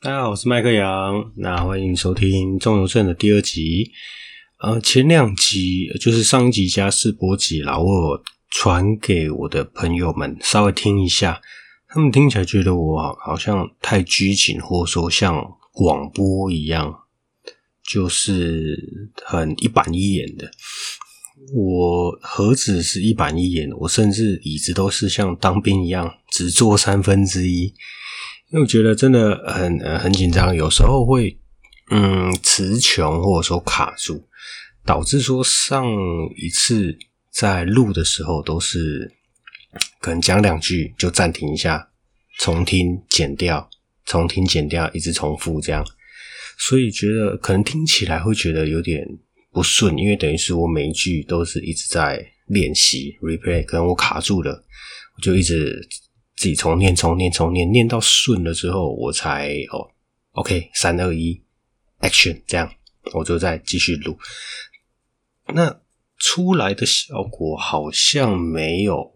大家好，我是麦克杨，那欢迎收听《中游镇》的第二集。呃，前两集就是上一集加试播集，然后我传给我的朋友们稍微听一下，他们听起来觉得我好，像太拘谨，或者说像广播一样，就是很一板一眼的。我何止是一板一眼，我甚至椅子都是像当兵一样，只坐三分之一。因为我觉得真的很很紧张，有时候会嗯词穷或者说卡住，导致说上一次在录的时候都是可能讲两句就暂停一下，重听剪掉，重听剪掉，一直重复这样，所以觉得可能听起来会觉得有点不顺，因为等于是我每一句都是一直在练习 replay，可能我卡住了，我就一直。自己重念、重念、重念，念到顺了之后，我才哦，OK，三二一，Action，这样我就再继续录。那出来的效果好像没有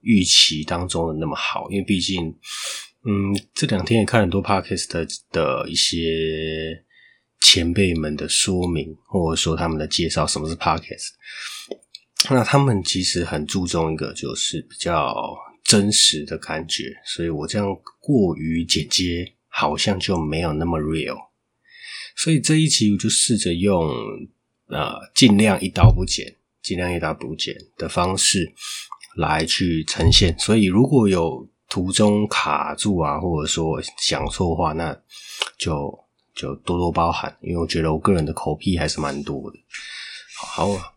预期当中的那么好，因为毕竟，嗯，这两天也看很多 Podcast 的一些前辈们的说明，或者说他们的介绍，什么是 Podcast。那他们其实很注重一个，就是比较。真实的感觉，所以我这样过于剪接，好像就没有那么 real。所以这一集我就试着用呃尽量一刀不剪，尽量一刀不剪的方式来去呈现。所以如果有途中卡住啊，或者说讲错话，那就就多多包涵，因为我觉得我个人的口癖还是蛮多的。好，好，啊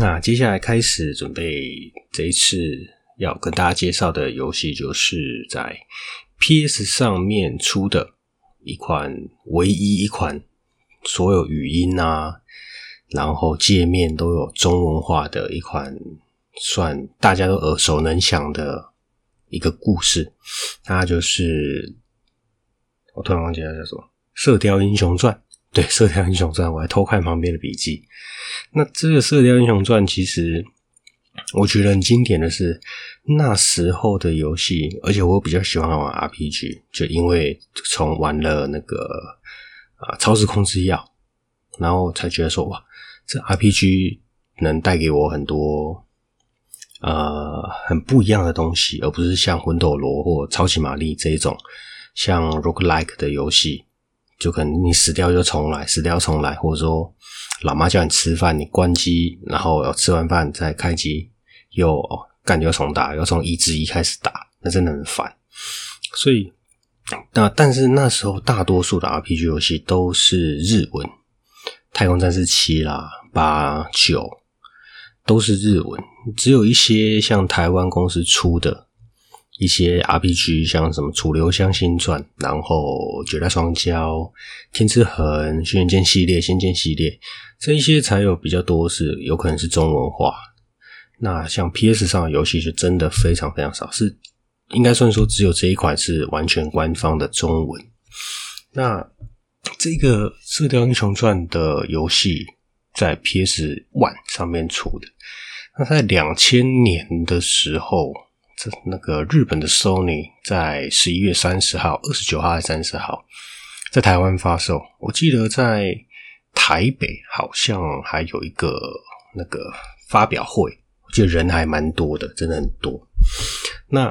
那接下来开始准备这一次。要跟大家介绍的游戏，就是在 PS 上面出的一款唯一一款所有语音啊，然后界面都有中文化的一款，算大家都耳熟能详的一个故事。它就是我突然忘记它叫什么《射雕英雄传》。对，《射雕英雄传》，我还偷看旁边的笔记。那这个《射雕英雄传》其实。我觉得很经典的是那时候的游戏，而且我比较喜欢玩 RPG，就因为从玩了那个啊超时空之钥，然后才觉得说哇，这 RPG 能带给我很多呃很不一样的东西，而不是像魂斗罗或超级玛丽这一种像 roguelike 的游戏，就可能你死掉就重来，死掉重来，或者说老妈叫你吃饭，你关机，然后要吃完饭再开机。又干，又重打，又从一至一开始打，那真的很烦。所以，那但是那时候大多数的 RPG 游戏都是日文，《太空战士七》啦、八、九都是日文，只有一些像台湾公司出的一些 RPG，像什么《楚留香新传》，然后《绝代双骄》、《天之痕》、《轩辕剑》系列、《仙剑》系列，这一些才有比较多是有可能是中文化。那像 PS 上的游戏就真的非常非常少，是应该算说只有这一款是完全官方的中文。那这个《射雕英雄传》的游戏在 PS One 上面出的，那在两千年的时候，这那个日本的 Sony 在十一月三十号、二十九号还是三十号在台湾发售。我记得在台北好像还有一个那个发表会。我记得人还蛮多的，真的很多。那，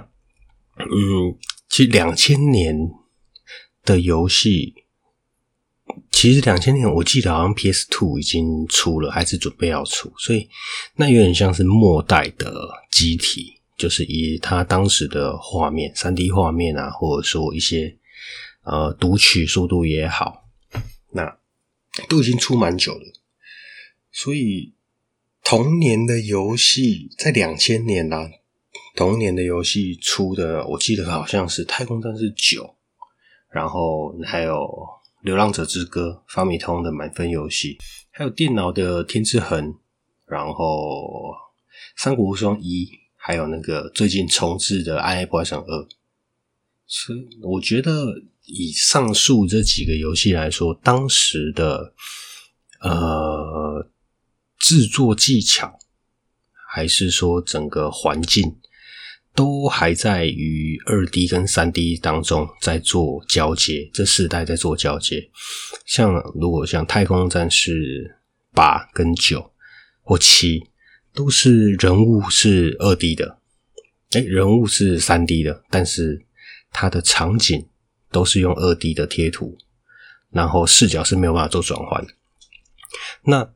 嗯，其实两千年的游戏，其实两千年我记得好像 PS Two 已经出了，还是准备要出，所以那有点像是末代的机体，就是以它当时的画面、三 D 画面啊，或者说一些呃读取速度也好，那都已经出蛮久了，所以。童年的游戏在两千年啦，童年的游戏出的，我记得好像是《太空战士九》，然后还有《流浪者之歌》、法米通的满分游戏，还有电脑的《天之痕》，然后《三国无双一》，还有那个最近重置的《暗黑破坏神二》。所以我觉得以上述这几个游戏来说，当时的呃。制作技巧，还是说整个环境都还在于二 D 跟三 D 当中在做交接，这四代在做交接。像如果像太空战士八跟九或七，都是人物是二 D 的，诶，人物是三 D 的，但是它的场景都是用二 D 的贴图，然后视角是没有办法做转换。那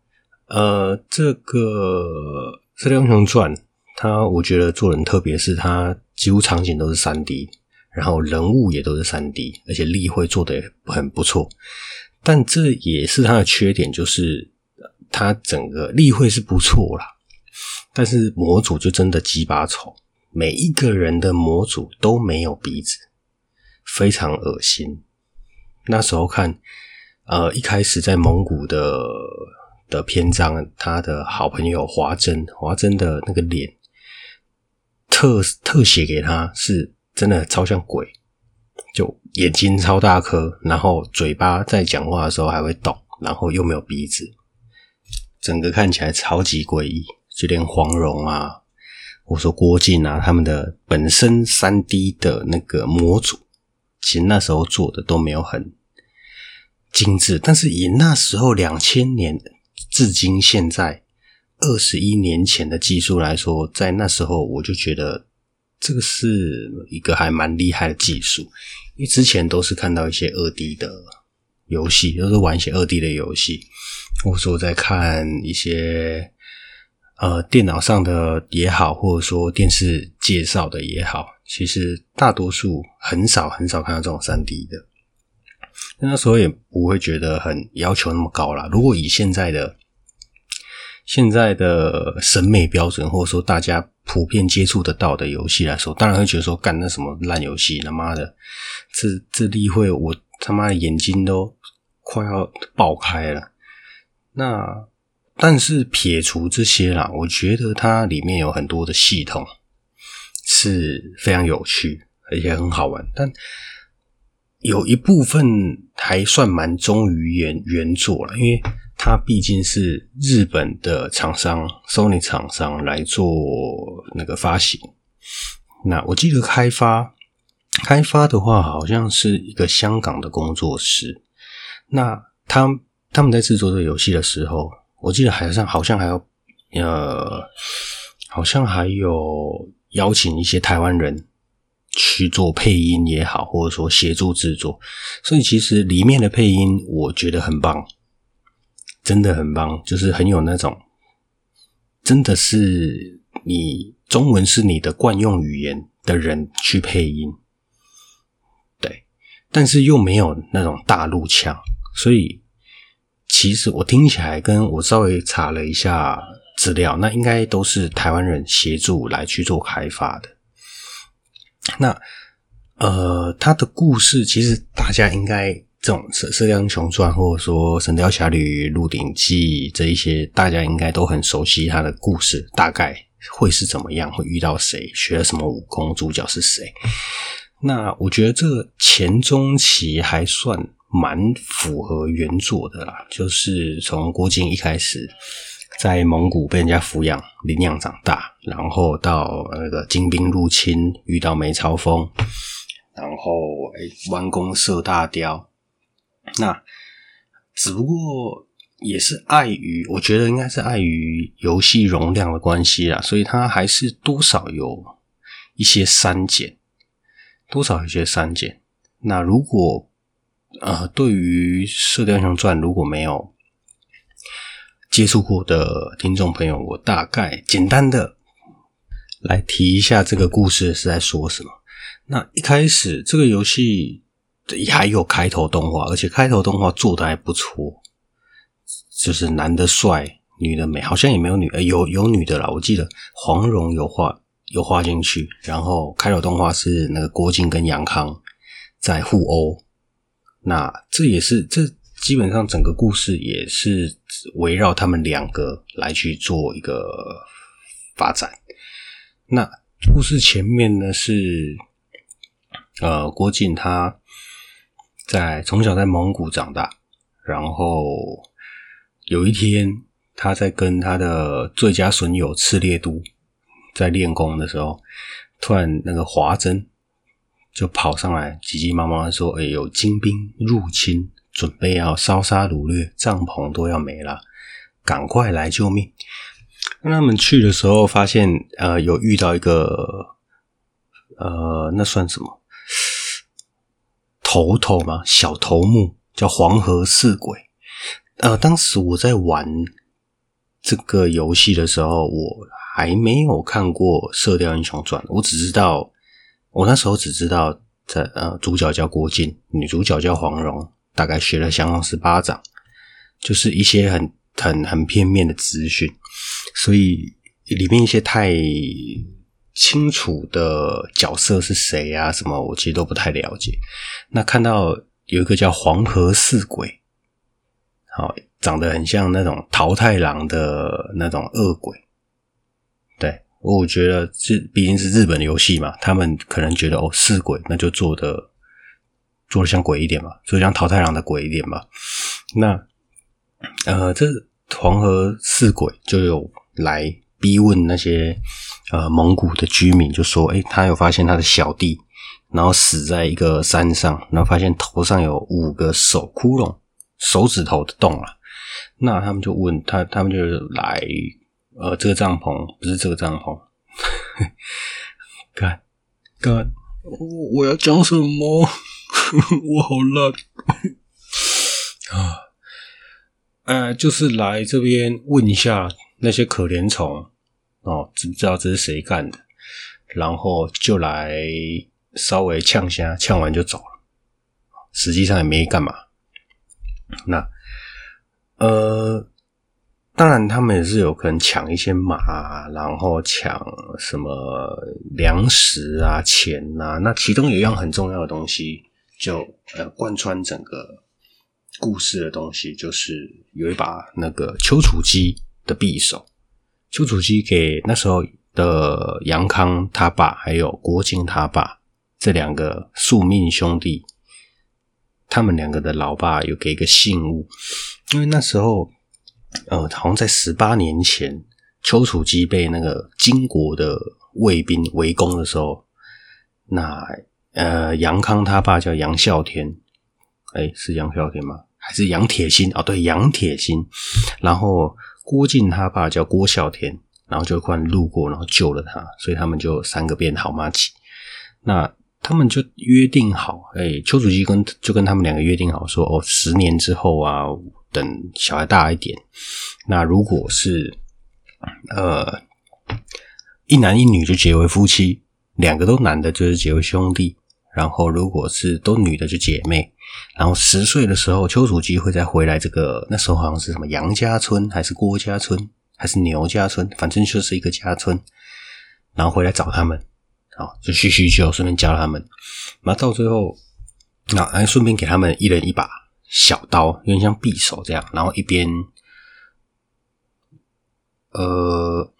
呃，这个《射雕英雄传》，它我觉得做人特别，是它几乎场景都是三 D，然后人物也都是三 D，而且立绘做的也很不错。但这也是它的缺点，就是它整个立绘是不错啦，但是模组就真的鸡巴丑，每一个人的模组都没有鼻子，非常恶心。那时候看，呃，一开始在蒙古的。的篇章，他的好朋友华珍，华珍的那个脸特特写给他，是真的超像鬼，就眼睛超大颗，然后嘴巴在讲话的时候还会动，然后又没有鼻子，整个看起来超级诡异。就连黄蓉啊，或者说郭靖啊，他们的本身三 D 的那个模组，其实那时候做的都没有很精致，但是以那时候两千年。至今现在二十一年前的技术来说，在那时候我就觉得这个是一个还蛮厉害的技术，因为之前都是看到一些二 D 的游戏，都是玩一些二 D 的游戏，或者说在看一些呃电脑上的也好，或者说电视介绍的也好，其实大多数很少很少看到这种三 D 的，那时候也不会觉得很要求那么高啦。如果以现在的现在的审美标准，或者说大家普遍接触得到的游戏来说，当然会觉得说，干那什么烂游戏，他妈的，这这例会我他妈的眼睛都快要爆开了。那但是撇除这些啦，我觉得它里面有很多的系统是非常有趣，而且很好玩。但有一部分还算蛮忠于原原作了，因为。它毕竟是日本的厂商，Sony 厂商来做那个发行。那我记得开发开发的话，好像是一个香港的工作室。那他他们在制作这个游戏的时候，我记得好像好像还要呃，好像还有邀请一些台湾人去做配音也好，或者说协助制作。所以其实里面的配音，我觉得很棒。真的很棒，就是很有那种，真的是你中文是你的惯用语言的人去配音，对，但是又没有那种大陆腔，所以其实我听起来跟我稍微查了一下资料，那应该都是台湾人协助来去做开发的。那呃，他的故事其实大家应该。这种《射射雕英雄传》或者说《神雕侠侣鹿鼎记》这一些，大家应该都很熟悉他的故事，大概会是怎么样，会遇到谁，学了什么武功，主角是谁。那我觉得这个前中期还算蛮符合原作的啦，就是从郭靖一开始在蒙古被人家抚养领养长大，然后到那个金兵入侵遇到梅超风，然后诶弯弓射大雕。那只不过也是碍于，我觉得应该是碍于游戏容量的关系啦，所以它还是多少有一些删减，多少有些删减。那如果呃，对于《射雕英雄传》如果没有接触过的听众朋友，我大概简单的来提一下这个故事是在说什么。那一开始这个游戏。还有开头动画，而且开头动画做的还不错，就是男的帅，女的美，好像也没有女，呃，有有女的啦，我记得黄蓉有画有画进去，然后开头动画是那个郭靖跟杨康在互殴，那这也是这基本上整个故事也是围绕他们两个来去做一个发展。那故事前面呢是呃郭靖他。在从小在蒙古长大，然后有一天他在跟他的最佳损友赤烈都在练功的时候，突然那个华筝就跑上来，急急忙忙的说：“哎，有精兵入侵，准备要烧杀掳掠，帐篷都要没了，赶快来救命！”那他们去的时候，发现呃，有遇到一个呃，那算什么头头吗？小头目叫黄河四鬼。呃，当时我在玩这个游戏的时候，我还没有看过《射雕英雄传》，我只知道，我那时候只知道在呃，主角叫郭靖，女主角叫黄蓉，大概学了降龙十八掌，就是一些很很很片面的资讯，所以里面一些太清楚的角色是谁啊什么，我其实都不太了解。那看到有一个叫黄河四鬼。好，长得很像那种桃太郎的那种恶鬼。我觉得这毕竟是日本的游戏嘛，他们可能觉得哦，四鬼那就做的做的像鬼一点嘛，做像桃太郎的鬼一点嘛。那呃，这黄河四鬼就有来逼问那些呃蒙古的居民，就说：诶，他有发现他的小弟，然后死在一个山上，然后发现头上有五个手窟窿。手指头的洞了，那他们就问他，他们就来，呃，这个帐篷不是这个帐篷，干干，我我要讲什么？我好烂啊！呃，就是来这边问一下那些可怜虫哦，知不知道这是谁干的？然后就来稍微呛下，呛完就走了，实际上也没干嘛。那，呃，当然，他们也是有可能抢一些马，然后抢什么粮食啊、钱啊。那其中有一样很重要的东西，就呃贯穿整个故事的东西，就是有一把那个丘处机的匕首。丘处机给那时候的杨康他爸，还有郭靖他爸这两个宿命兄弟。他们两个的老爸有给一个信物，因为那时候，呃，好像在十八年前，丘处机被那个金国的卫兵围攻的时候，那呃，杨康他爸叫杨啸天，哎，是杨啸天吗？还是杨铁心？哦，对，杨铁心。然后郭靖他爸叫郭啸天，然后就突然路过，然后救了他，所以他们就三个变好麻吉。那。他们就约定好，哎、欸，丘处机跟就跟他们两个约定好说，哦，十年之后啊，等小孩大一点，那如果是呃一男一女就结为夫妻，两个都男的就是结为兄弟，然后如果是都女的就姐妹，然后十岁的时候，邱处机会再回来这个，那时候好像是什么杨家村还是郭家村还是牛家村，反正就是一个家村，然后回来找他们。好，就叙叙旧，顺便教他们。那到最后，那还顺便给他们一人一把小刀，有点像匕首这样。然后一边，呃，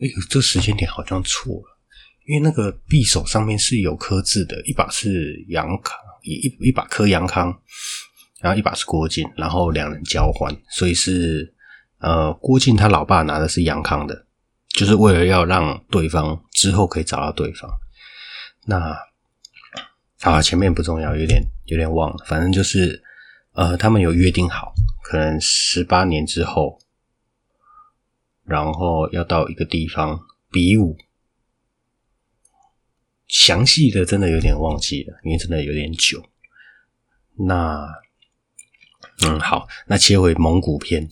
哎呦，这时间点好像错了，因为那个匕首上面是有刻字的，一把是杨康，一一一把刻杨康，然后一把是郭靖，然后两人交换，所以是呃，郭靖他老爸拿的是杨康的。就是为了要让对方之后可以找到对方。那啊，前面不重要，有点有点忘了。反正就是呃，他们有约定好，可能十八年之后，然后要到一个地方比武。详细的真的有点忘记了，因为真的有点久。那嗯，好，那切回蒙古篇，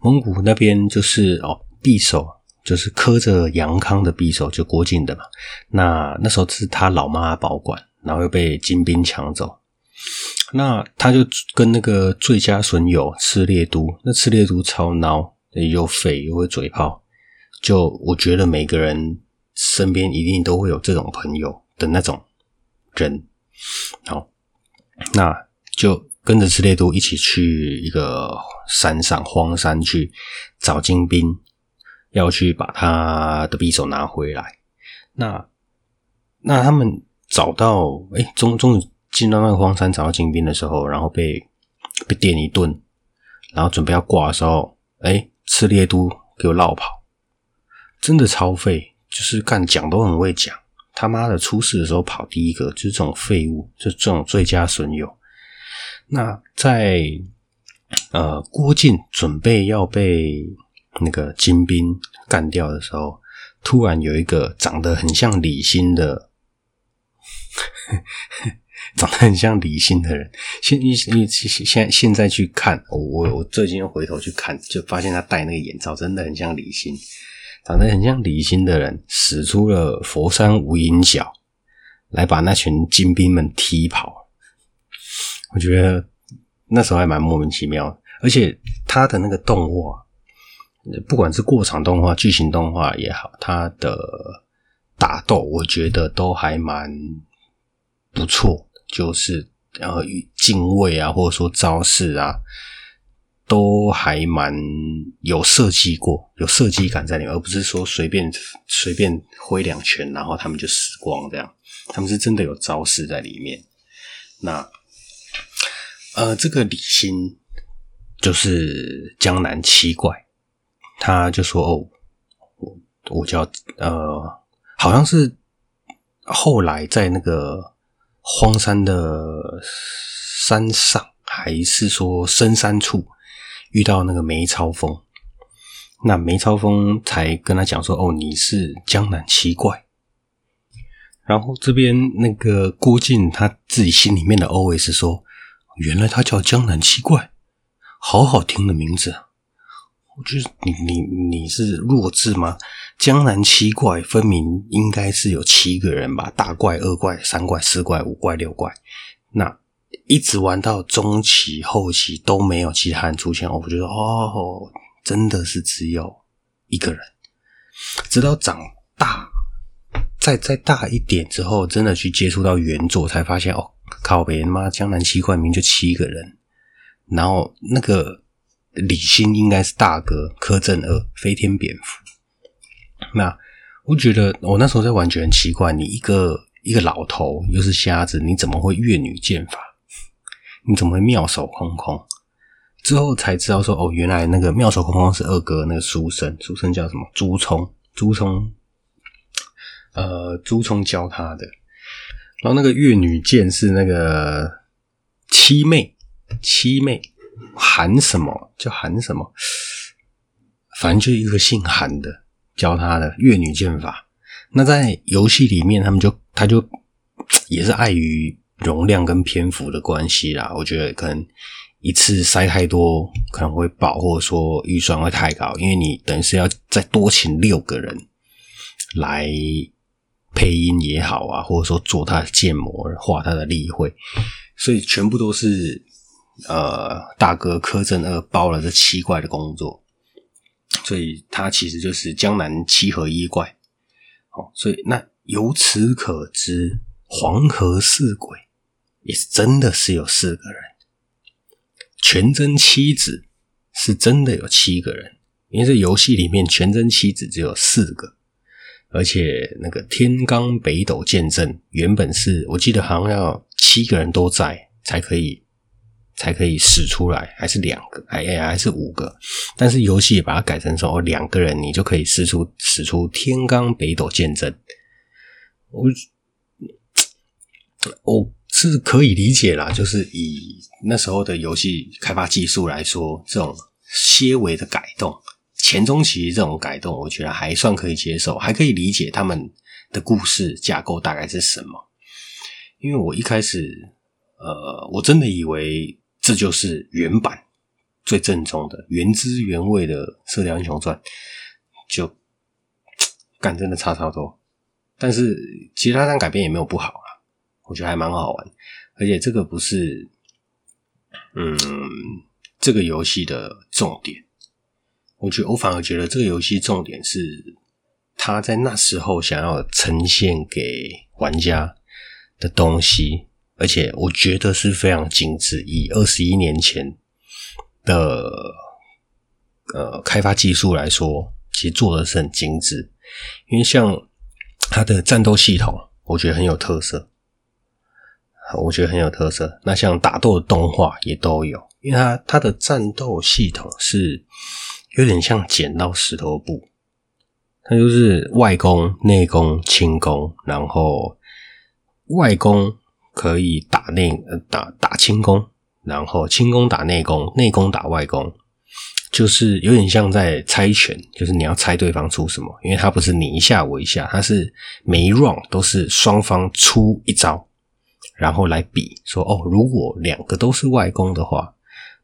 蒙古那边就是哦，匕首。就是磕着杨康的匕首，就郭靖的嘛。那那时候是他老妈保管，然后又被金兵抢走。那他就跟那个最佳损友赤烈都，那赤烈都超孬，又废又会嘴炮。就我觉得每个人身边一定都会有这种朋友的那种人。好，那就跟着赤烈都一起去一个山上荒山去找金兵。要去把他的匕首拿回来，那那他们找到哎，终终于进到那个荒山找到金兵的时候，然后被被电一顿，然后准备要挂的时候，哎，赤烈都给我落跑，真的超废，就是干讲都很会讲，他妈的出事的时候跑第一个，就是这种废物，就这种最佳损友。那在呃郭靖准备要被那个金兵干掉的时候，突然有一个长得很像李欣的，长得很像李欣的人，现现现现在去看，我我最近又回头去看，就发现他戴那个眼罩，真的很像李欣。长得很像李欣的人，使出了佛山无影脚，来把那群金兵们踢跑。我觉得那时候还蛮莫名其妙，而且他的那个动画，不管是过场动画、剧情动画也好，它的打斗，我觉得都还蛮不错，就是呃敬畏啊，或者说招式啊。都还蛮有设计过，有设计感在里面，而不是说随便随便挥两拳，然后他们就死光这样。他们是真的有招式在里面。那呃，这个李欣就是江南七怪，他就说：“哦，我我叫呃，好像是后来在那个荒山的山上，还是说深山处。”遇到那个梅超风，那梅超风才跟他讲说：“哦，你是江南七怪。”然后这边那个郭靖他自己心里面的 OS 说：“原来他叫江南七怪，好好听的名字。”就是你你你是弱智吗？江南七怪分明应该是有七个人吧？大怪、二怪、三怪、四怪、五怪、六怪，那。一直玩到中期、后期都没有其他人出现，我觉得哦，真的是只有一个人。直到长大，再再大一点之后，真的去接触到原作，才发现哦，靠北他妈江南七怪名就七个人，然后那个李欣应该是大哥，柯震恶飞天蝙蝠。那我觉得我那时候在玩，觉得很奇怪，你一个一个老头又是瞎子，你怎么会越女剑法？你怎么会妙手空空？之后才知道说哦，原来那个妙手空空是二哥那个书生，书生叫什么？朱冲，朱冲，呃，朱冲教他的。然后那个越女剑是那个七妹，七妹韩什么？叫韩什么？反正就一个姓韩的教他的越女剑法。那在游戏里面，他们就他就 也是碍于。容量跟篇幅的关系啦，我觉得可能一次塞太多可能会爆，或者说预算会太高，因为你等于是要再多请六个人来配音也好啊，或者说做他的建模、画他的立绘，所以全部都是呃大哥柯震恶包了这七怪的工作，所以他其实就是江南七合一怪。好，所以那由此可知，黄河四鬼。也是真的是有四个人，全真七子是真的有七个人，因为这游戏里面全真七子只有四个，而且那个天罡北斗剑阵原本是我记得好像要七个人都在才可以才可以使出来，还是两个，哎呀还是五个，但是游戏把它改成说两个人你就可以使出使出天罡北斗剑阵，我 我。是可以理解啦，就是以那时候的游戏开发技术来说，这种些微的改动，前中期这种改动，我觉得还算可以接受，还可以理解他们的故事架构大概是什么。因为我一开始，呃，我真的以为这就是原版最正宗的、原汁原味的《射雕英雄传》，就干真的差超多。但是其他单改编也没有不好啊。我觉得还蛮好玩，而且这个不是，嗯，这个游戏的重点。我觉得我反而觉得这个游戏重点是他在那时候想要呈现给玩家的东西，而且我觉得是非常精致。以二十一年前的呃开发技术来说，其实做的是很精致。因为像它的战斗系统，我觉得很有特色。我觉得很有特色。那像打斗的动画也都有，因为它它的战斗系统是有点像剪刀石头布，它就是外功、内功、轻功，然后外功可以打内打打轻功，然后轻功打内功，内功打外功，就是有点像在猜拳，就是你要猜对方出什么，因为它不是你一下我一下，它是每一 round 都是双方出一招，然后来比说哦，如果两个都是外攻的话，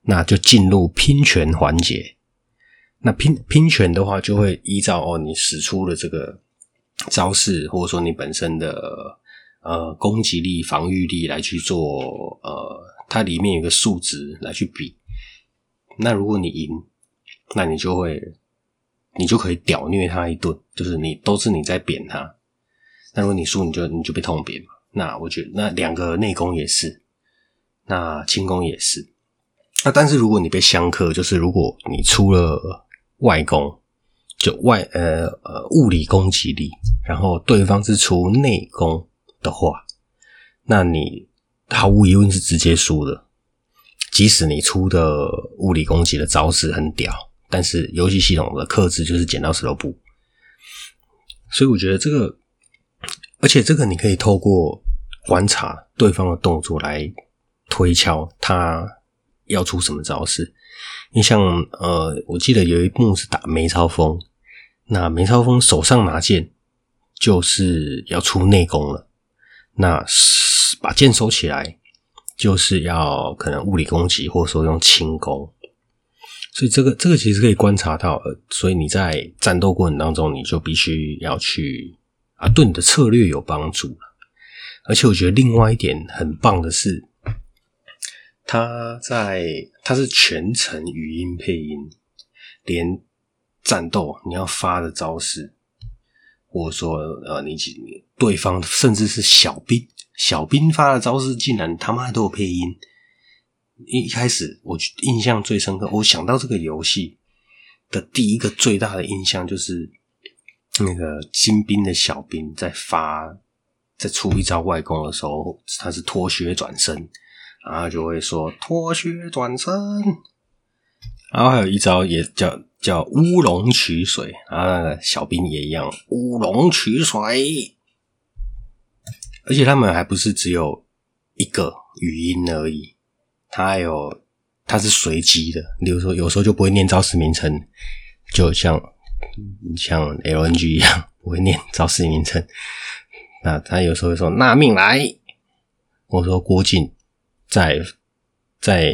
那就进入拼拳环节。那拼拼拳的话，就会依照哦，你使出的这个招式，或者说你本身的呃攻击力、防御力来去做呃，它里面有个数值来去比。那如果你赢，那你就会你就可以屌虐他一顿，就是你都是你在扁他。那如果你输，你就你就被痛扁嘛。那我觉得那两个内功也是，那轻功也是。那但是如果你被相克，就是如果你出了。外功就外呃呃物理攻击力，然后对方是出内功的话，那你毫无疑问是直接输的。即使你出的物理攻击的招式很屌，但是游戏系统的克制就是剪刀石头布。所以我觉得这个，而且这个你可以透过观察对方的动作来推敲他要出什么招式。你像呃，我记得有一幕是打梅超风，那梅超风手上拿剑就是要出内功了，那把剑收起来就是要可能物理攻击，或者说用轻功，所以这个这个其实可以观察到，所以你在战斗过程当中，你就必须要去啊，对你的策略有帮助。而且我觉得另外一点很棒的是。他在，他是全程语音配音，连战斗你要发的招式，或者说呃，你对方甚至是小兵，小兵发的招式竟然他妈都有配音。一开始我印象最深刻，我想到这个游戏的第一个最大的印象就是那个金兵的小兵在发，在出一招外功的时候，他是脱靴转身。然后就会说脱靴转身，然后还有一招也叫叫乌龙取水，啊小兵也一样乌龙取水，而且他们还不是只有一个语音而已，他还有他是随机的，比如说有时候就不会念招式名称，就像像 LNG 一样不会念招式名称，那他有时候会说拿命来，我说郭靖。在在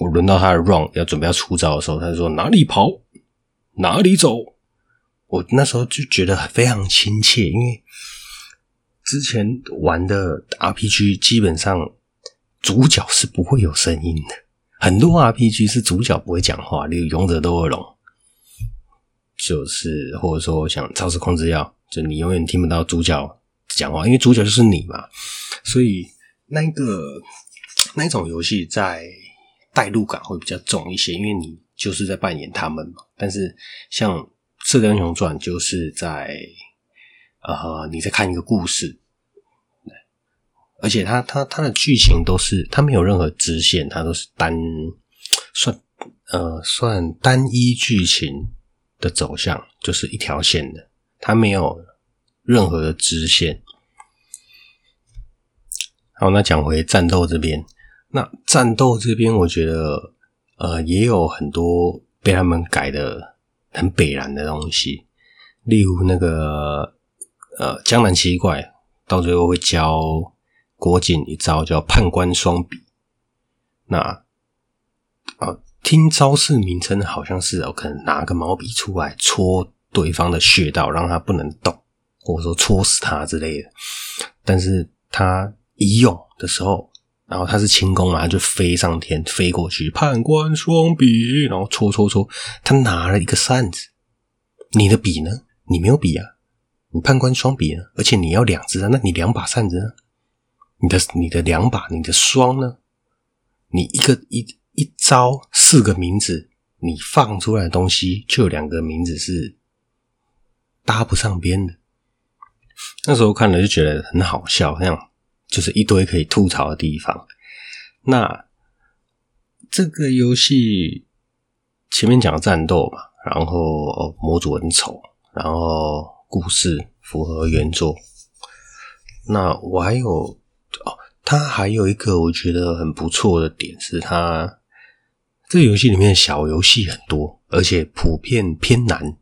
我轮到他的 run 要准备要出招的时候，他就说哪里跑哪里走。我那时候就觉得非常亲切，因为之前玩的 RPG 基本上主角是不会有声音的，很多 RPG 是主角不会讲话，例如勇者斗恶龙，就是或者说像超时空之钥，就你永远听不到主角讲话，因为主角就是你嘛，所以。那个那种游戏在代入感会比较重一些，因为你就是在扮演他们嘛。但是像《射雕英雄传》，就是在呃你在看一个故事，而且它它它的剧情都是它没有任何支线，它都是单算呃算单一剧情的走向，就是一条线的，它没有任何的支线。好，那讲回战斗这边，那战斗这边，我觉得呃也有很多被他们改的很北然的东西，例如那个呃江南七怪，到最后会教郭靖一招叫判官双笔。那啊、听招式名称好像是哦可能拿个毛笔出来戳对方的穴道，让他不能动，或者说戳死他之类的，但是他。一用的时候，然后他是轻功嘛，就飞上天，飞过去，判官双笔，然后戳戳戳，他拿了一个扇子。你的笔呢？你没有笔啊？你判官双笔呢？而且你要两只啊？那你两把扇子呢？你的你的两把，你的双呢？你一个一一招四个名字，你放出来的东西就有两个名字是搭不上边的。那时候看了就觉得很好笑，那样。就是一堆可以吐槽的地方。那这个游戏前面讲战斗嘛，然后哦模组很丑，然后故事符合原作。那我还有哦，它还有一个我觉得很不错的点是它，它这个游戏里面的小游戏很多，而且普遍偏难。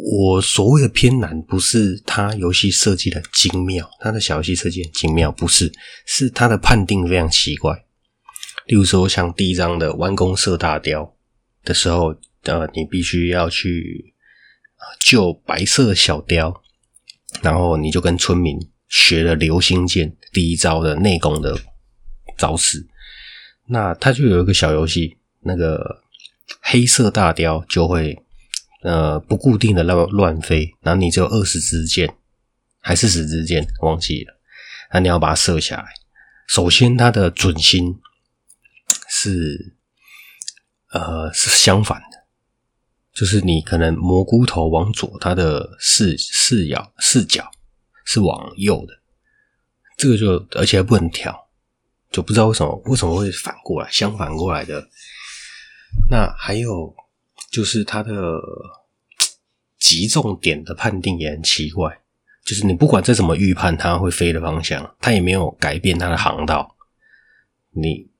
我所谓的偏难，不是它游戏设计的精妙，它的小游戏设计很精妙，不是，是它的判定非常奇怪。例如说，像第一章的弯弓射大雕的时候，呃，你必须要去救白色小雕，然后你就跟村民学了流星剑第一招的内功的招式。那它就有一个小游戏，那个黑色大雕就会。呃，不固定的乱乱飞，然后你只有二十支箭，还是十支箭，忘记了。那你要把它射下来。首先，它的准心是呃是相反的，就是你可能蘑菇头往左，它的视视角视角是往右的。这个就而且还不能调，就不知道为什么为什么会反过来，相反过来的。那还有。就是它的集中点的判定也很奇怪，就是你不管再怎么预判它会飞的方向，它也没有改变它的航道。你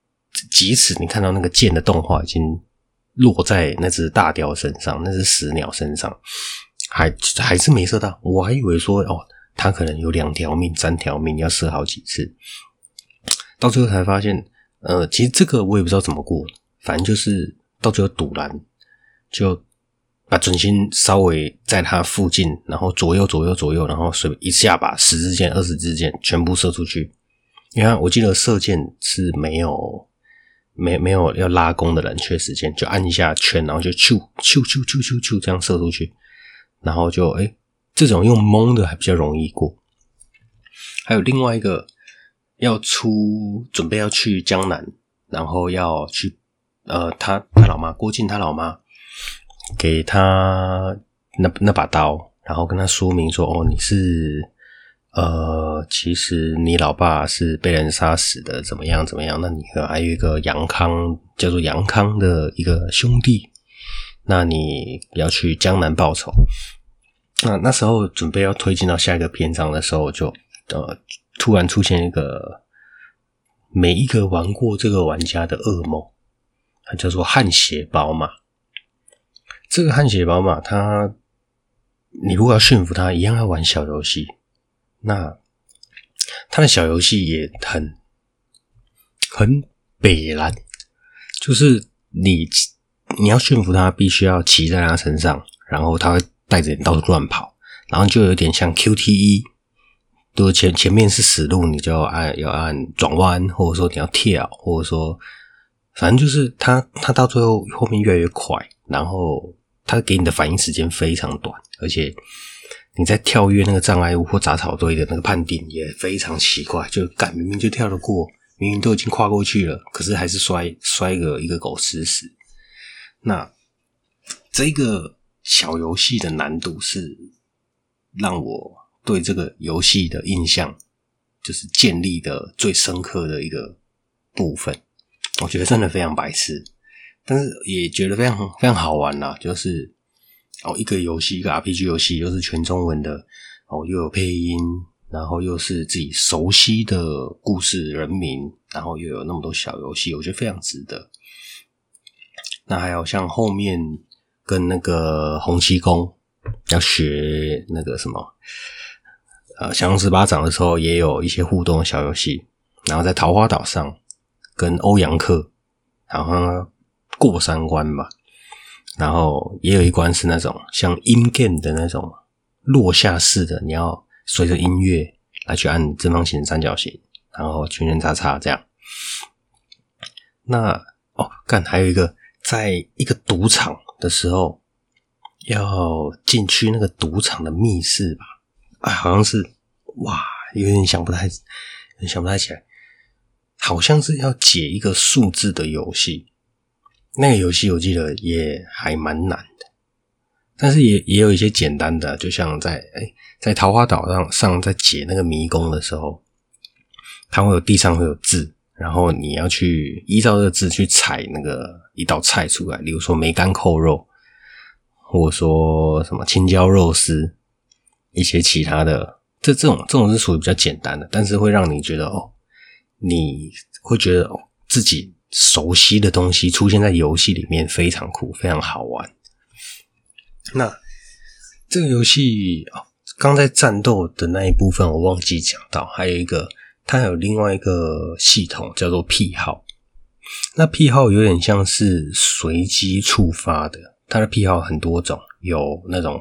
即使你看到那个箭的动画已经落在那只大雕身上，那只死鸟身上，还还是没射到。我还以为说哦，它可能有两条命、三条命，要射好几次。到最后才发现，呃，其实这个我也不知道怎么过，反正就是到最后赌烂。就把准心稍微在它附近，然后左右左右左右，然后随一下把十支箭、二十支箭全部射出去。你看，我记得射箭是没有没没有要拉弓的冷却时间，就按一下圈，然后就咻咻咻咻咻咻这样射出去，然后就哎，这种用蒙的还比较容易过。还有另外一个要出准备要去江南，然后要去呃，他他老妈郭靖他老妈。给他那那把刀，然后跟他说明说：“哦，你是呃，其实你老爸是被人杀死的，怎么样怎么样？那你还有一个杨康，叫做杨康的一个兄弟，那你要去江南报仇。那那时候准备要推进到下一个篇章的时候就，呃突然出现一个每一个玩过这个玩家的噩梦，它叫做汗血宝马。”这个汗血宝马，它你如果要驯服它，一样要玩小游戏。那它的小游戏也很很北烂，就是你你要驯服它，必须要骑在它身上，然后它会带着你到处乱跑，然后就有点像 QTE，就前前面是死路，你就要按要按转弯，或者说你要跳，或者说反正就是它它到最后后面越来越快，然后。它给你的反应时间非常短，而且你在跳跃那个障碍物或杂草堆的那个判定也非常奇怪，就敢明明就跳得过，明明都已经跨过去了，可是还是摔摔个一个狗吃屎。那这个小游戏的难度是让我对这个游戏的印象就是建立的最深刻的一个部分，我觉得真的非常白痴。但是也觉得非常非常好玩啦，就是哦，一个游戏，一个 RPG 游戏，又是全中文的哦，又有配音，然后又是自己熟悉的故事人名，然后又有那么多小游戏，我觉得非常值得。那还有像后面跟那个洪七公要学那个什么呃降龙十八掌的时候，也有一些互动的小游戏。然后在桃花岛上跟欧阳克，然后呢。过三关吧，然后也有一关是那种像 in game 的那种落下式的，你要随着音乐来去按正方形、三角形，然后圈圈叉叉这样。那哦，干还有一个，在一个赌场的时候，要进去那个赌场的密室吧？哎，好像是哇，有点想不太，想不太起来，好像是要解一个数字的游戏。那个游戏我记得也还蛮难的，但是也也有一些简单的，就像在哎，在桃花岛上上在解那个迷宫的时候，它会有地上会有字，然后你要去依照这个字去采那个一道菜出来，比如说梅干扣肉，或说什么青椒肉丝，一些其他的，这这种这种是属于比较简单的，但是会让你觉得哦，你会觉得哦，自己熟悉的东西出现在游戏里面非常酷，非常好玩。那这个游戏哦，刚在战斗的那一部分我忘记讲到，还有一个它有另外一个系统叫做癖好。那癖好有点像是随机触发的。它的癖好很多种，有那种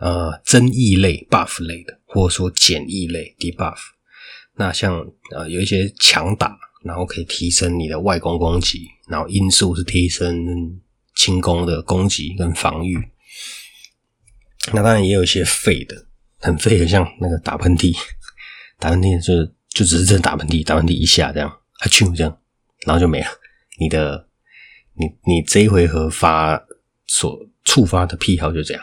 呃增益类 buff 类的，或者说减益类 debuff。那像呃有一些强打，然后可以提升你的外攻攻击，然后音速是提升轻攻的攻击跟防御。那当然也有一些废的，很废的，像那个打喷嚏，打喷嚏就就只是真打喷嚏，打喷嚏一下这样，还啾这样，然后就没了。你的你你这一回合发。所触发的癖好就这样，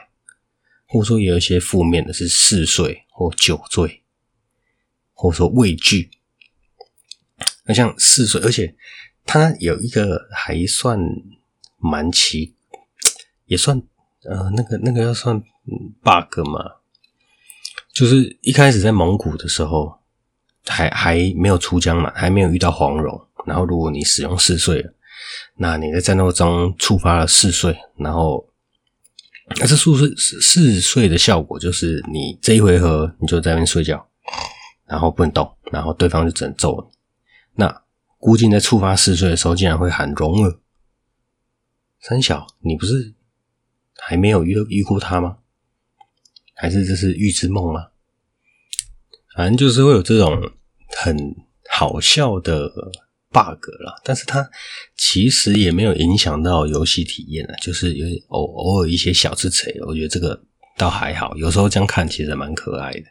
或者说有一些负面的是嗜睡或酒醉，或者说畏惧。那像嗜睡，而且它有一个还算蛮奇，也算呃那个那个要算 bug 嘛，就是一开始在蒙古的时候，还还没有出疆嘛，还没有遇到黄蓉，然后如果你使用嗜睡。那你在战斗中触发了嗜睡，然后那这嗜睡嗜睡的效果就是你这一回合你就在那边睡觉，然后不能动，然后对方就只能揍你。那孤静在触发嗜睡的时候，竟然会喊蓉儿三小，你不是还没有遇遇过他吗？还是这是预知梦吗？反正就是会有这种很好笑的。bug 了，但是它其实也没有影响到游戏体验啊，就是有偶偶尔一些小刺激，我觉得这个倒还好，有时候这样看其实蛮可爱的。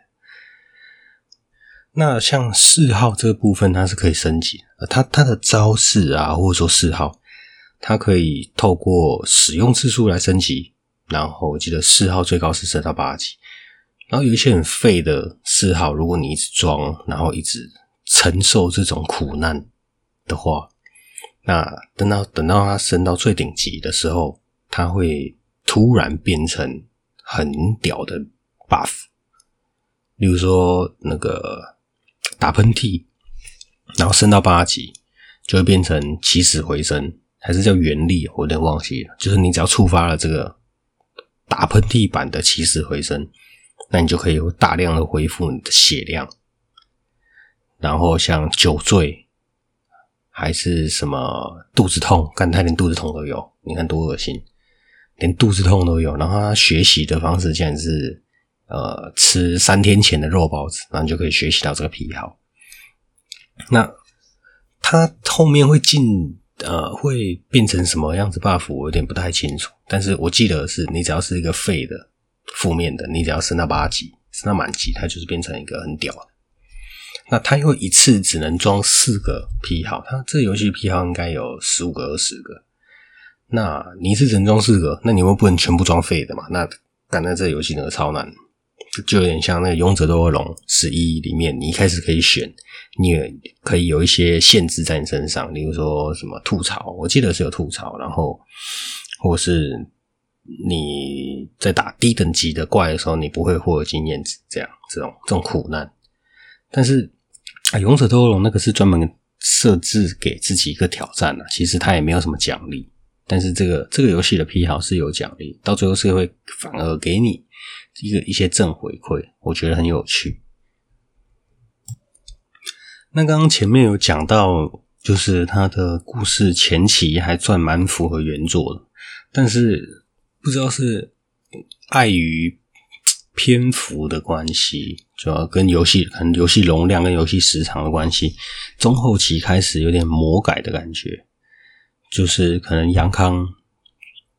那像四号这个部分，它是可以升级，它它的招式啊，或者说嗜好，它可以透过使用次数来升级。然后我记得四号最高是升到八级，然后有一些很废的四号，如果你一直装，然后一直承受这种苦难。的话，那等到等到它升到最顶级的时候，它会突然变成很屌的 buff。例如说那个打喷嚏，然后升到八级，就会变成起死回生，还是叫原力？我有点忘记了。就是你只要触发了这个打喷嚏版的起死回生，那你就可以有大量的恢复你的血量。然后像酒醉。还是什么肚子痛？看他连肚子痛都有，你看多恶心，连肚子痛都有。然后他学习的方式竟然是呃吃三天前的肉包子，然后你就可以学习到这个癖好。那他后面会进呃会变成什么样子 buff？我有点不太清楚。但是我记得是你只要是一个废的负面的，你只要升到八级，升到满级，它就是变成一个很屌的。那他又一次只能装四个癖好，他这游戏癖好应该有十五个、二十个。那你一次只能装四个，那你又不能全部装废的嘛？那干在这游戏那个超难，就有点像那个《勇者斗恶龙十一》里面，你一开始可以选，你也可以有一些限制在你身上，例如说什么吐槽，我记得是有吐槽，然后或是你在打低等级的怪的时候，你不会获得经验值，这样这种这种苦难，但是。啊，勇者斗恶龙那个是专门设置给自己一个挑战的，其实它也没有什么奖励。但是这个这个游戏的癖好是有奖励，到最后是会反而给你一个一些正回馈，我觉得很有趣。那刚刚前面有讲到，就是它的故事前期还算蛮符合原作的，但是不知道是碍于。篇幅的关系，主要跟游戏可能游戏容量跟游戏时长的关系，中后期开始有点魔改的感觉，就是可能杨康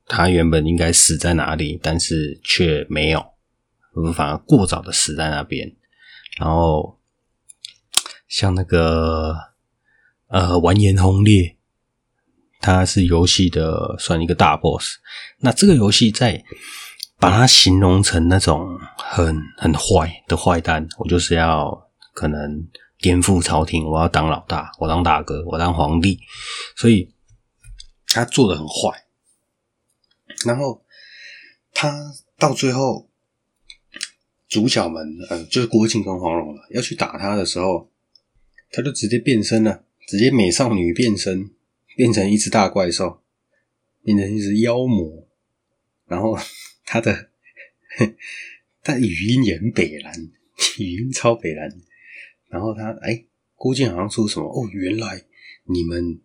他原本应该死在哪里，但是却没有，我们反而过早的死在那边。然后像那个呃完颜轰烈，他是游戏的算一个大 boss，那这个游戏在。把它形容成那种很很坏的坏蛋，我就是要可能颠覆朝廷，我要当老大，我当大哥，我当皇帝，所以他做的很坏。然后他到最后，主角们呃，就是郭靖跟黄蓉了，要去打他的时候，他就直接变身了，直接美少女变身，变成一只大怪兽，变成一只妖魔，然后 他的 他语音也很北蓝，语音超北蓝，然后他哎，郭靖好像说什么哦，原来你们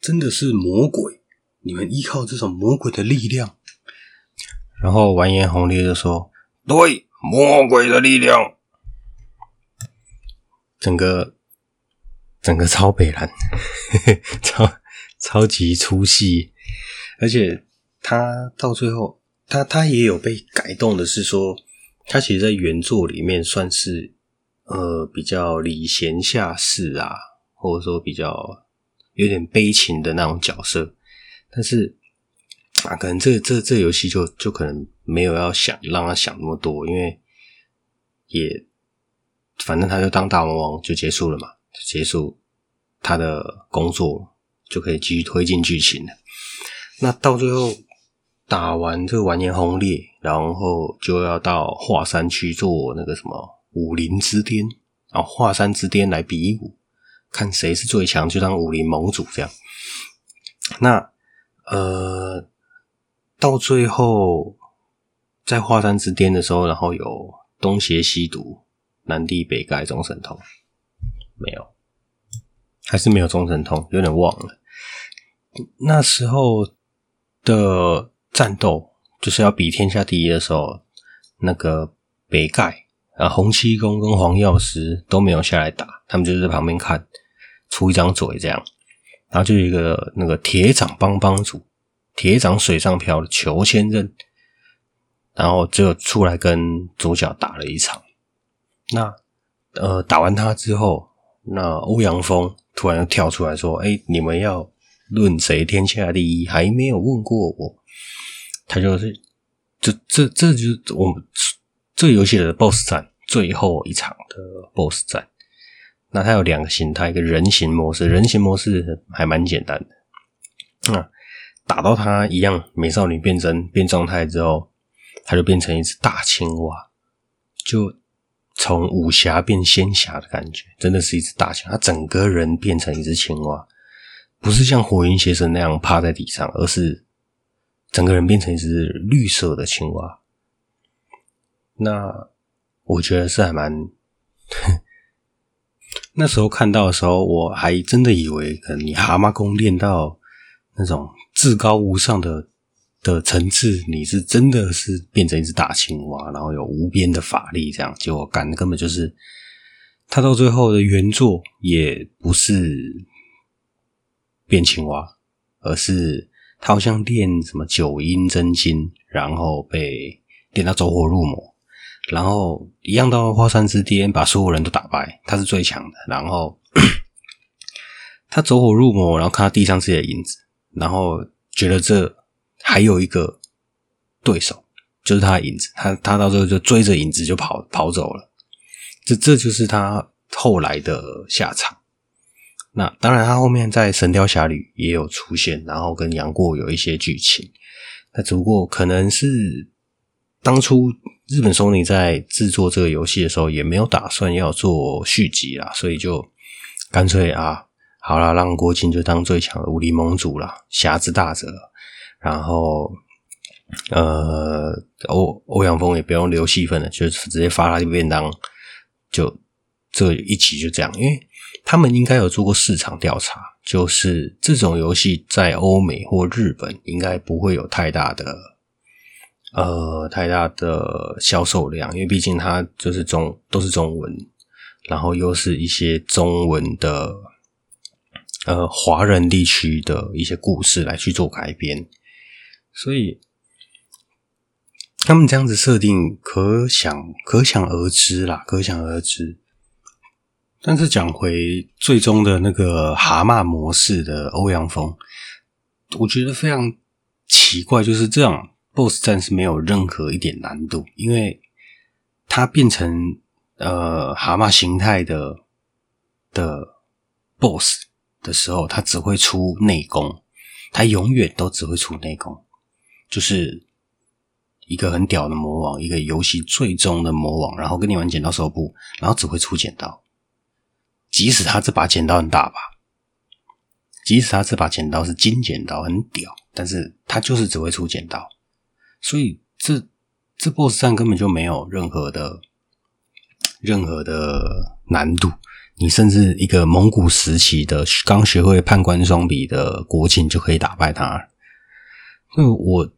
真的是魔鬼，你们依靠这种魔鬼的力量。然后完颜洪烈就说：“对，魔鬼的力量，整个整个超北烂，超超级粗细，而且他到最后，他他也有被改动的，是说他其实，在原作里面算是呃比较礼贤下士啊，或者说比较有点悲情的那种角色，但是。”啊，可能这这这游戏就就可能没有要想让他想那么多，因为也反正他就当大魔王就结束了嘛，就结束他的工作，就可以继续推进剧情了。那到最后打完这个完颜洪烈，然后就要到华山去做那个什么武林之巅，然后华山之巅来比武，看谁是最强，就当武林盟主这样。那呃。到最后，在华山之巅的时候，然后有东邪西毒、南帝北丐、中神通，没有，还是没有中神通，有点忘了。那时候的战斗就是要比天下第一的时候，那个北丐啊，洪七公跟黄药师都没有下来打，他们就在旁边看，出一张嘴这样，然后就有一个那个铁掌帮帮主。铁掌水上漂的裘千仞，然后就出来跟主角打了一场。那呃，打完他之后，那欧阳锋突然跳出来说：“哎，你们要论谁天下第一，还没有问过我。”他就是，这这这就是我们这个游戏的 BOSS 战最后一场的 BOSS 战。那它有两个形态，一个人形模式，人形模式还蛮简单的。啊。打到他一样，美少女变身变状态之后，他就变成一只大青蛙，就从武侠变仙侠的感觉，真的是一只大青蛙。他整个人变成一只青蛙，不是像火云邪神那样趴在地上，而是整个人变成一只绿色的青蛙。那我觉得是还蛮，那时候看到的时候，我还真的以为可能你蛤蟆功练到那种。至高无上的的层次，你是真的是变成一只大青蛙，然后有无边的法力，这样结果干根本就是他到最后的原作也不是变青蛙，而是他好像练什么九阴真经，然后被练到走火入魔，然后一样到华山之巅把所有人都打败，他是最强的，然后 他走火入魔，然后看到地上自己的影子。然后觉得这还有一个对手，就是他的影子，他他到最后就追着影子就跑跑走了，这这就是他后来的下场。那当然，他后面在《神雕侠侣》也有出现，然后跟杨过有一些剧情。那只不过可能是当初日本 Sony 在制作这个游戏的时候，也没有打算要做续集啦，所以就干脆啊。好啦，让郭靖就当最强的武林盟主啦，侠之大者。然后，呃，欧欧阳锋也不用留戏份了，就直接发他一便当，就这一集就这样。因为他们应该有做过市场调查，就是这种游戏在欧美或日本应该不会有太大的呃太大的销售量，因为毕竟它就是中都是中文，然后又是一些中文的。呃，华人地区的一些故事来去做改编，所以他们这样子设定，可想可想而知啦，可想而知。但是讲回最终的那个蛤蟆模式的欧阳锋，我觉得非常奇怪，就是这样，BOSS 战是没有任何一点难度，因为他变成呃蛤蟆形态的的 BOSS。的时候，他只会出内功，他永远都只会出内功，就是一个很屌的魔王，一个游戏最终的魔王，然后跟你玩剪刀石头布，然后只会出剪刀。即使他这把剪刀很大把，即使他这把剪刀是金剪刀，很屌，但是他就是只会出剪刀。所以这这 BOSS 战根本就没有任何的任何的难度。你甚至一个蒙古时期的刚学会判官双笔的国庆就可以打败他。那我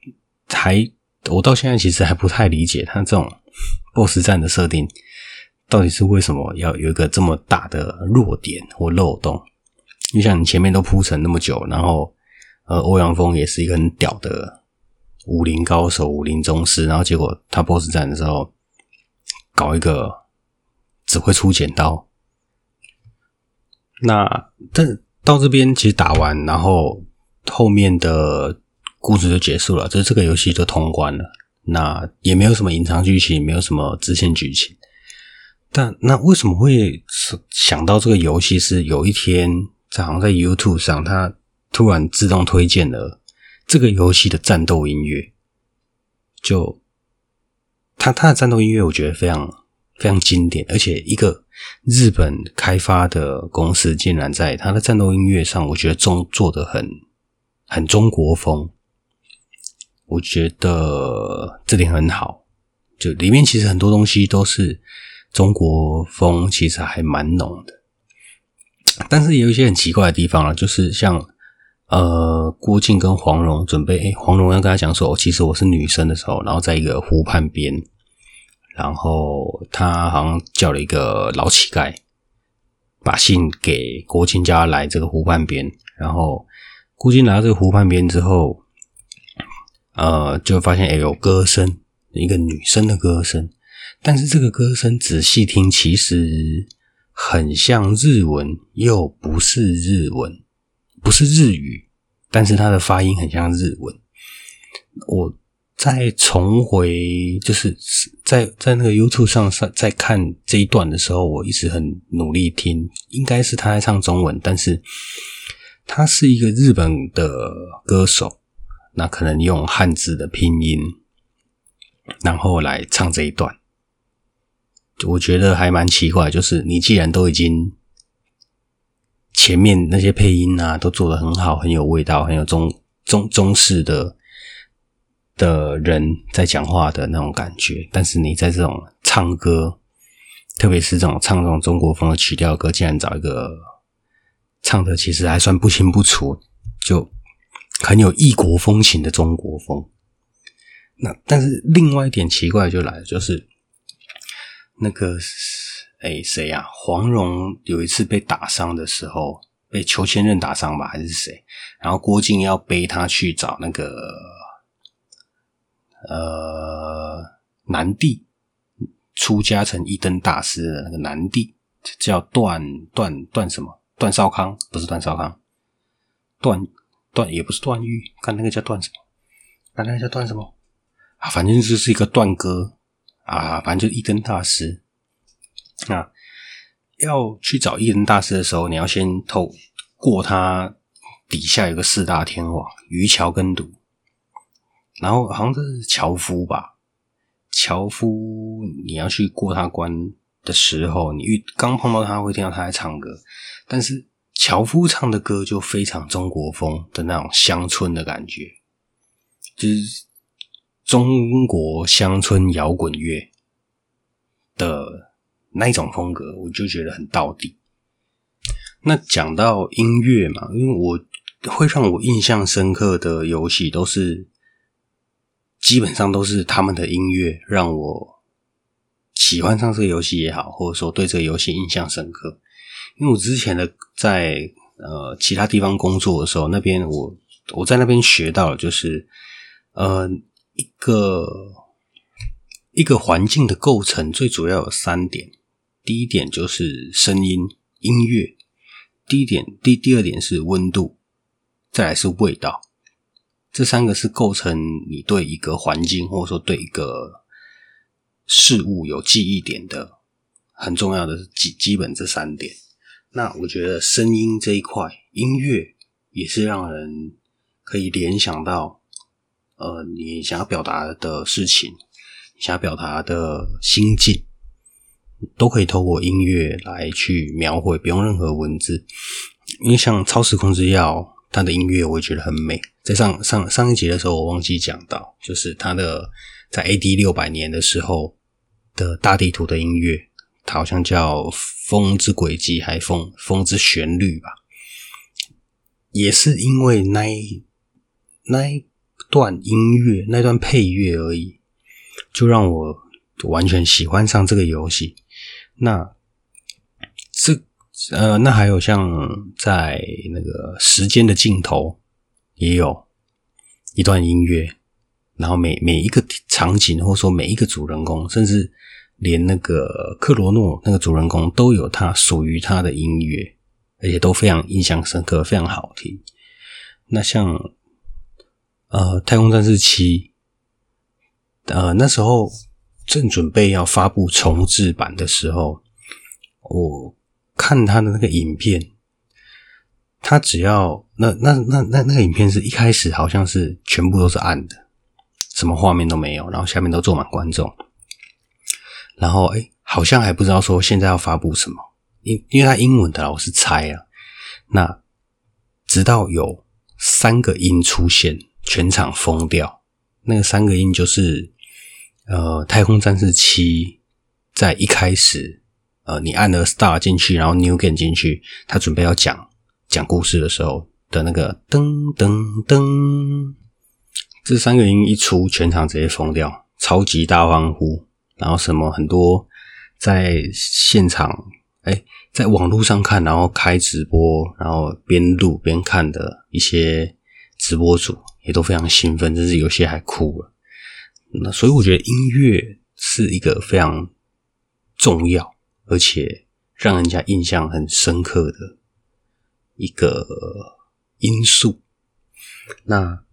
还。我到现在其实还不太理解他这种 BOSS 战的设定，到底是为什么要有一个这么大的弱点或漏洞？你想，你前面都铺陈那么久，然后呃，欧阳锋也是一个很屌的武林高手、武林宗师，然后结果他 BOSS 战的时候搞一个只会出剪刀。那但到这边其实打完，然后后面的。故事就结束了，就这个游戏就通关了。那也没有什么隐藏剧情，没有什么支线剧情。但那为什么会想到这个游戏？是有一天在好像在 YouTube 上，它突然自动推荐了这个游戏的战斗音乐。就它它的战斗音乐，我觉得非常非常经典，而且一个日本开发的公司竟然在它的战斗音乐上，我觉得中做得很很中国风。我觉得这点很好，就里面其实很多东西都是中国风，其实还蛮浓的。但是也有一些很奇怪的地方了，就是像呃郭靖跟黄蓉准备，黄蓉要跟他讲说，其实我是女生的时候，然后在一个湖畔边，然后他好像叫了一个老乞丐，把信给郭靖，家来这个湖畔边，然后郭靖来到这个湖畔边之后。呃，就发现诶有歌声，一个女生的歌声，但是这个歌声仔细听，其实很像日文，又不是日文，不是日语，但是它的发音很像日文。我在重回，就是在在那个 YouTube 上上在看这一段的时候，我一直很努力听，应该是他在唱中文，但是他是一个日本的歌手。那可能用汉字的拼音，然后来唱这一段，我觉得还蛮奇怪。就是你既然都已经前面那些配音啊都做得很好，很有味道，很有中中中式的的人在讲话的那种感觉，但是你在这种唱歌，特别是这种唱这种中国风的曲调歌，竟然找一个唱的其实还算不清不楚，就。很有异国风情的中国风，那但是另外一点奇怪就来了，就是那个哎谁呀？黄蓉有一次被打伤的时候，被裘千仞打伤吧，还是谁？然后郭靖要背他去找那个呃南帝出家成一灯大师的那个南帝，叫段段段什么？段少康不是段少康，段。段也不是段誉，看那个叫段什么？看那个叫段什么？啊，反正就是一个段哥啊，反正就一灯大师。那要去找一灯大师的时候，你要先透过他底下有个四大天王于桥跟读，然后好像是樵夫吧？樵夫你要去过他关的时候，你遇刚碰到他会听到他在唱歌，但是。樵夫唱的歌就非常中国风的那种乡村的感觉，就是中国乡村摇滚乐的那种风格，我就觉得很到底。那讲到音乐嘛，因为我会让我印象深刻的游戏，都是基本上都是他们的音乐让我喜欢上这个游戏也好，或者说对这个游戏印象深刻。因为我之前的在呃其他地方工作的时候，那边我我在那边学到的就是呃一个一个环境的构成最主要有三点，第一点就是声音音乐，第一点第第二点是温度，再来是味道，这三个是构成你对一个环境或者说对一个事物有记忆点的很重要的基基本这三点。那我觉得声音这一块，音乐也是让人可以联想到呃，你想要表达的事情，想要表达的心境，都可以透过音乐来去描绘，不用任何文字。因为像《超时空之钥》，他的音乐我也觉得很美。在上上上一集的时候，我忘记讲到，就是他的在 AD 六百年的时候的大地图的音乐，它好像叫《风之轨迹》还《风风之旋律》吧。也是因为那一那一段音乐，那段配乐而已，就让我完全喜欢上这个游戏。那这呃，那还有像在那个时间的尽头，也有一段音乐，然后每每一个场景，或者说每一个主人公，甚至连那个克罗诺那个主人公，都有他属于他的音乐。而且都非常印象深刻，非常好听。那像呃《太空战士七》，呃那时候正准备要发布重制版的时候，我看他的那个影片，他只要那那那那那个影片是一开始好像是全部都是暗的，什么画面都没有，然后下面都坐满观众，然后哎好像还不知道说现在要发布什么。因因为他英文的，我是猜啊。那直到有三个音出现，全场疯掉。那个三个音就是，呃，《太空战士七》在一开始，呃，你按了 Star 进去，然后 New Game 进去，他准备要讲讲故事的时候的那个噔噔噔，这三个音一出，全场直接疯掉，超级大欢呼，然后什么很多在现场。哎，在网络上看，然后开直播，然后边录边看的一些直播主也都非常兴奋，甚至有些还哭了。那所以我觉得音乐是一个非常重要，而且让人家印象很深刻的一个因素。那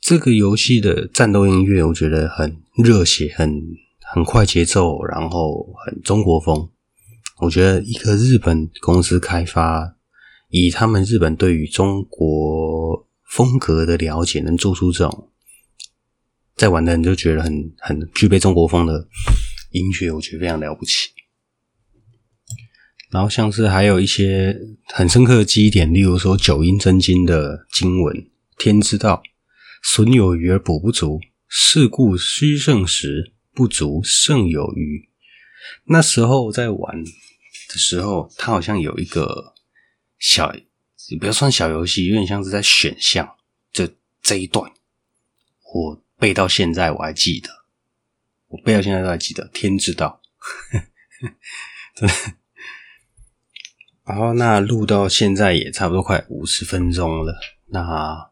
这个游戏的战斗音乐，我觉得很热血，很。很快节奏，然后很中国风。我觉得一个日本公司开发，以他们日本对于中国风格的了解，能做出这种，在玩的人就觉得很很具备中国风的音乐，我觉得非常了不起。然后像是还有一些很深刻的记忆点，例如说九阴真经的经文：“天之道，损有余而补不足，是故虚胜时。”不足胜有余。那时候在玩的时候，它好像有一个小，也不要算小游戏，有点像是在选项。这这一段，我背到现在我还记得，我背到现在都还记得。天之道，然后那录到现在也差不多快五十分钟了。那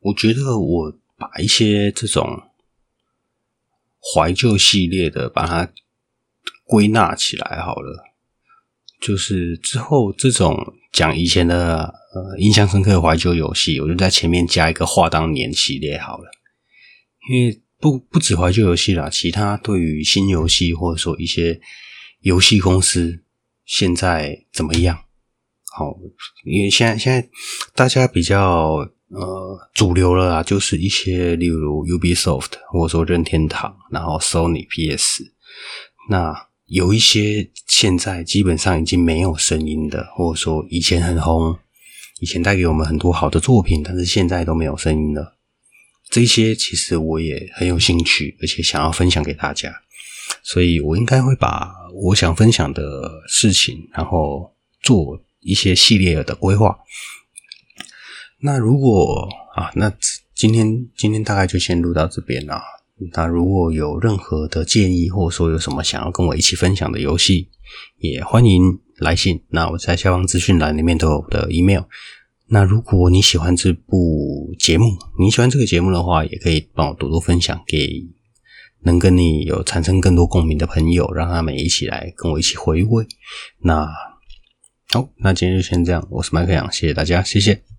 我觉得我把一些这种。怀旧系列的，把它归纳起来好了。就是之后这种讲以前的呃印象深刻的怀旧游戏，我就在前面加一个“话当年”系列好了。因为不不止怀旧游戏啦，其他对于新游戏或者说一些游戏公司现在怎么样？好，因为现在现在大家比较。呃，主流了啦，就是一些例如 Ubisoft 或者说任天堂，然后 Sony PS，那有一些现在基本上已经没有声音的，或者说以前很红，以前带给我们很多好的作品，但是现在都没有声音了。这些其实我也很有兴趣，而且想要分享给大家，所以我应该会把我想分享的事情，然后做一些系列的规划。那如果啊，那今天今天大概就先录到这边了。那如果有任何的建议，或者说有什么想要跟我一起分享的游戏，也欢迎来信。那我在下方资讯栏里面都有我的 email。那如果你喜欢这部节目，你喜欢这个节目的话，也可以帮我多多分享给能跟你有产生更多共鸣的朋友，让他们一起来跟我一起回味。那好，那今天就先这样。我是麦克杨，谢谢大家，谢谢。